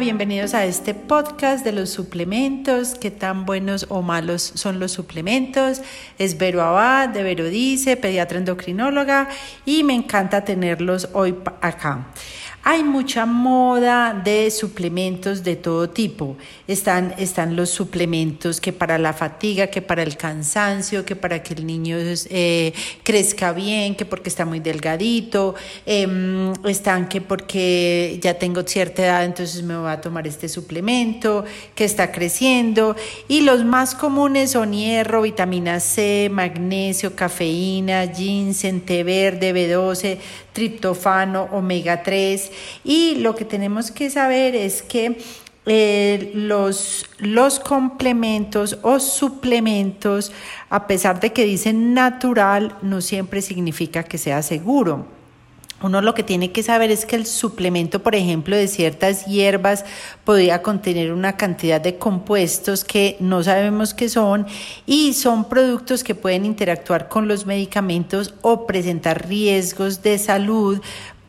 Bienvenidos a este podcast de los suplementos, qué tan buenos o malos son los suplementos. Es Vero Abad de Vero Dice, pediatra endocrinóloga, y me encanta tenerlos hoy acá. Hay mucha moda de suplementos de todo tipo. Están, están los suplementos que para la fatiga, que para el cansancio, que para que el niño eh, crezca bien, que porque está muy delgadito. Em, están que porque ya tengo cierta edad, entonces me voy a tomar este suplemento, que está creciendo. Y los más comunes son hierro, vitamina C, magnesio, cafeína, ginseng, té verde, B12, triptofano, omega 3 y lo que tenemos que saber es que eh, los, los complementos o suplementos, a pesar de que dicen natural, no siempre significa que sea seguro. Uno lo que tiene que saber es que el suplemento, por ejemplo, de ciertas hierbas podría contener una cantidad de compuestos que no sabemos qué son y son productos que pueden interactuar con los medicamentos o presentar riesgos de salud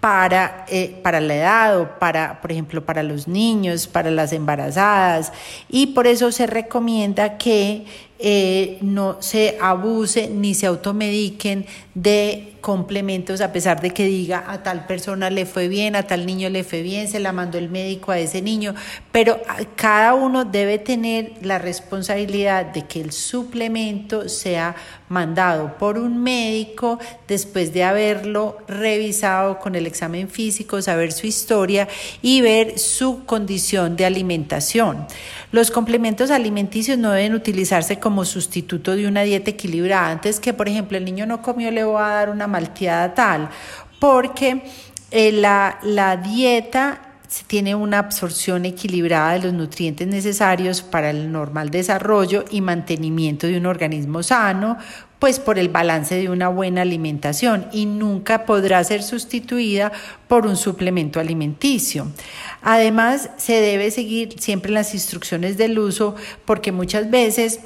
para, eh, para la edad o para, por ejemplo, para los niños, para las embarazadas. Y por eso se recomienda que eh, no se abuse ni se automediquen de complementos a pesar de que diga a tal persona le fue bien, a tal niño le fue bien, se la mandó el médico a ese niño, pero cada uno debe tener la responsabilidad de que el suplemento sea mandado por un médico después de haberlo revisado con el examen físico, saber su historia y ver su condición de alimentación. Los complementos alimenticios no deben utilizarse como sustituto de una dieta equilibrada. Antes que, por ejemplo, el niño no comió, le voy a dar una malteada tal, porque eh, la, la dieta tiene una absorción equilibrada de los nutrientes necesarios para el normal desarrollo y mantenimiento de un organismo sano, pues por el balance de una buena alimentación y nunca podrá ser sustituida por un suplemento alimenticio. Además, se debe seguir siempre las instrucciones del uso porque muchas veces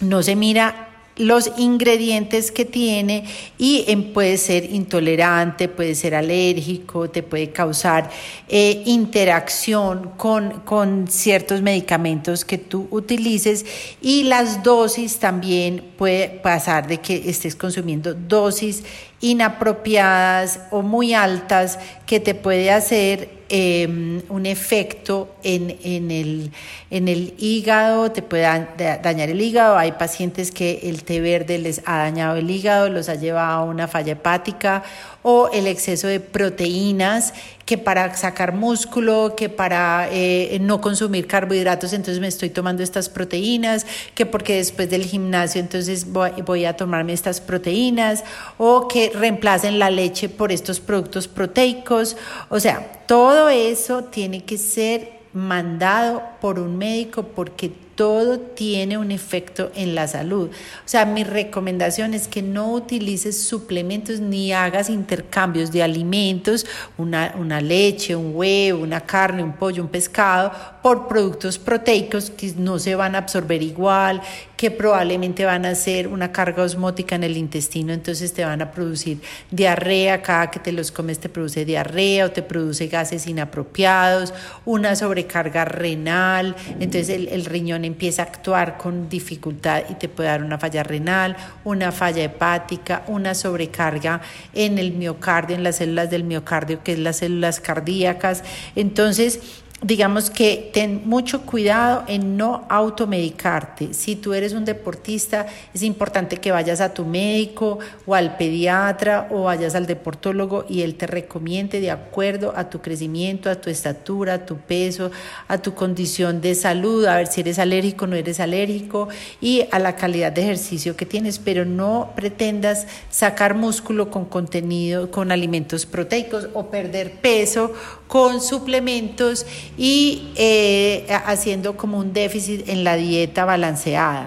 no se mira los ingredientes que tiene y puede ser intolerante, puede ser alérgico, te puede causar eh, interacción con, con ciertos medicamentos que tú utilices y las dosis también puede pasar de que estés consumiendo dosis inapropiadas o muy altas que te puede hacer Em, un efecto en, en, el, en el hígado, te puede dañar el hígado. Hay pacientes que el té verde les ha dañado el hígado, los ha llevado a una falla hepática o el exceso de proteínas que para sacar músculo, que para eh, no consumir carbohidratos, entonces me estoy tomando estas proteínas, que porque después del gimnasio entonces voy, voy a tomarme estas proteínas, o que reemplacen la leche por estos productos proteicos. O sea, todo eso tiene que ser mandado por un médico porque todo tiene un efecto en la salud. O sea, mi recomendación es que no utilices suplementos ni hagas intercambios de alimentos, una, una leche, un huevo, una carne, un pollo, un pescado, por productos proteicos que no se van a absorber igual, que probablemente van a hacer una carga osmótica en el intestino, entonces te van a producir diarrea, cada que te los comes te produce diarrea o te produce gases inapropiados, una sobrecarga renal, entonces el, el riñón empieza a actuar con dificultad y te puede dar una falla renal, una falla hepática, una sobrecarga en el miocardio, en las células del miocardio, que es las células cardíacas. Entonces, digamos que ten mucho cuidado en no automedicarte. Si tú eres un deportista, es importante que vayas a tu médico o al pediatra o vayas al deportólogo y él te recomiende de acuerdo a tu crecimiento, a tu estatura, a tu peso, a tu condición de salud, a ver si eres alérgico o no eres alérgico y a la calidad de ejercicio que tienes, pero no pretendas sacar músculo con contenido, con alimentos proteicos o perder peso con suplementos y eh, haciendo como un déficit en la dieta balanceada.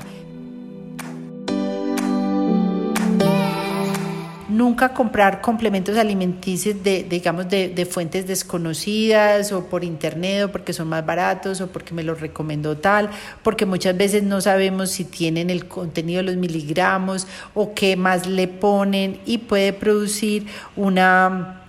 nunca comprar complementos alimenticios de, digamos, de, de, fuentes desconocidas o por internet o porque son más baratos o porque me los recomendó tal, porque muchas veces no sabemos si tienen el contenido de los miligramos o qué más le ponen y puede producir una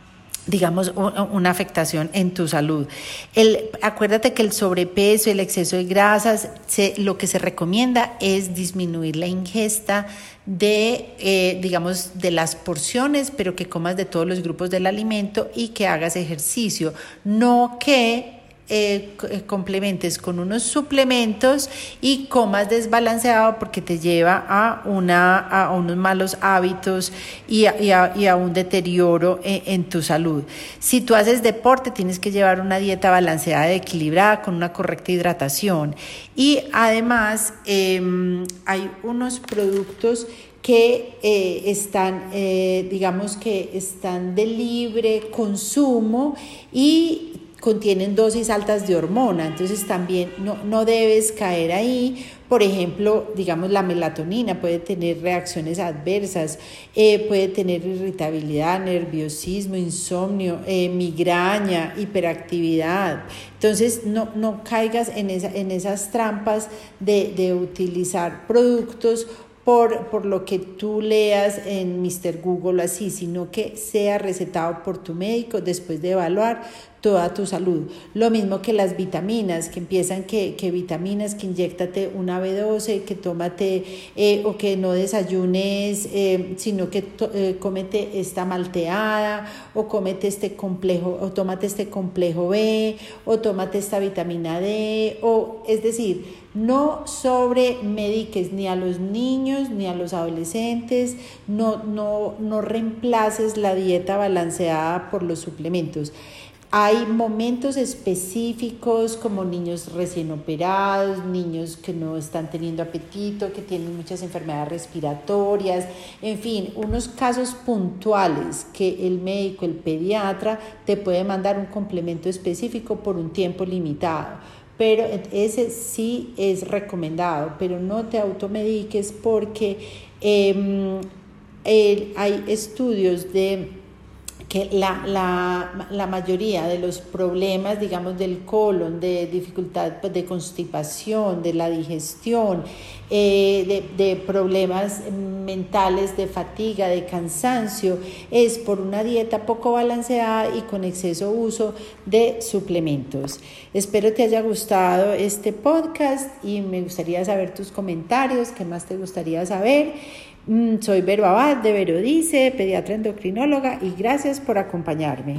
digamos, una afectación en tu salud. El, acuérdate que el sobrepeso, el exceso de grasas, lo que se recomienda es disminuir la ingesta de, eh, digamos, de las porciones, pero que comas de todos los grupos del alimento y que hagas ejercicio, no que eh, eh, complementes con unos suplementos y comas desbalanceado porque te lleva a, una, a unos malos hábitos y a, un deterioro en, tu salud. Si tú haces deporte, tienes que llevar una dieta balanceada y equilibrada con una correcta hidratación. Y además em, hay unos productos que eh, están, digamos que están de libre consumo y contienen dosis altas de hormona, entonces también no, no, debes caer ahí. Por ejemplo, digamos la melatonina puede tener reacciones adversas, eh, puede tener irritabilidad, nerviosismo, insomnio, eh, migraña, hiperactividad. Entonces no, no caigas en, esa, en esas trampas de, de utilizar productos por, por, lo que tú leas en Mr. Google así, sino que sea recetado por tu médico después de evaluar toda tu salud. Lo mismo que las vitaminas, que empiezan que, que vitaminas, que inyectate una B12, que tómate eh, o que no desayunes, eh, sino que eh, comete esta malteada o comete este complejo o tómate este complejo B o tómate esta vitamina D o es decir, no sobre mediques ni a los niños ni a los adolescentes, no, no, no reemplaces la dieta balanceada por los suplementos. Hay momentos específicos como niños recién operados, niños que no están teniendo apetito, que tienen muchas enfermedades respiratorias, en fin, unos casos puntuales que el médico, el pediatra te puede mandar un complemento específico por un tiempo limitado. Pero ese sí es recomendado, pero no te automediques porque em, hay estudios de que la, la, la, mayoría de los problemas, digamos, del colon, de dificultad pues, de constipación, de la digestión, eh, de, de, problemas mentales, de fatiga, de cansancio, es por una dieta poco balanceada y con exceso uso de suplementos. Espero te haya gustado este podcast y me gustaría saber tus comentarios, qué más te gustaría saber. Mm, soy Vero Abad de Vero Dice, pediatra endocrinóloga y gracias por acompañarme.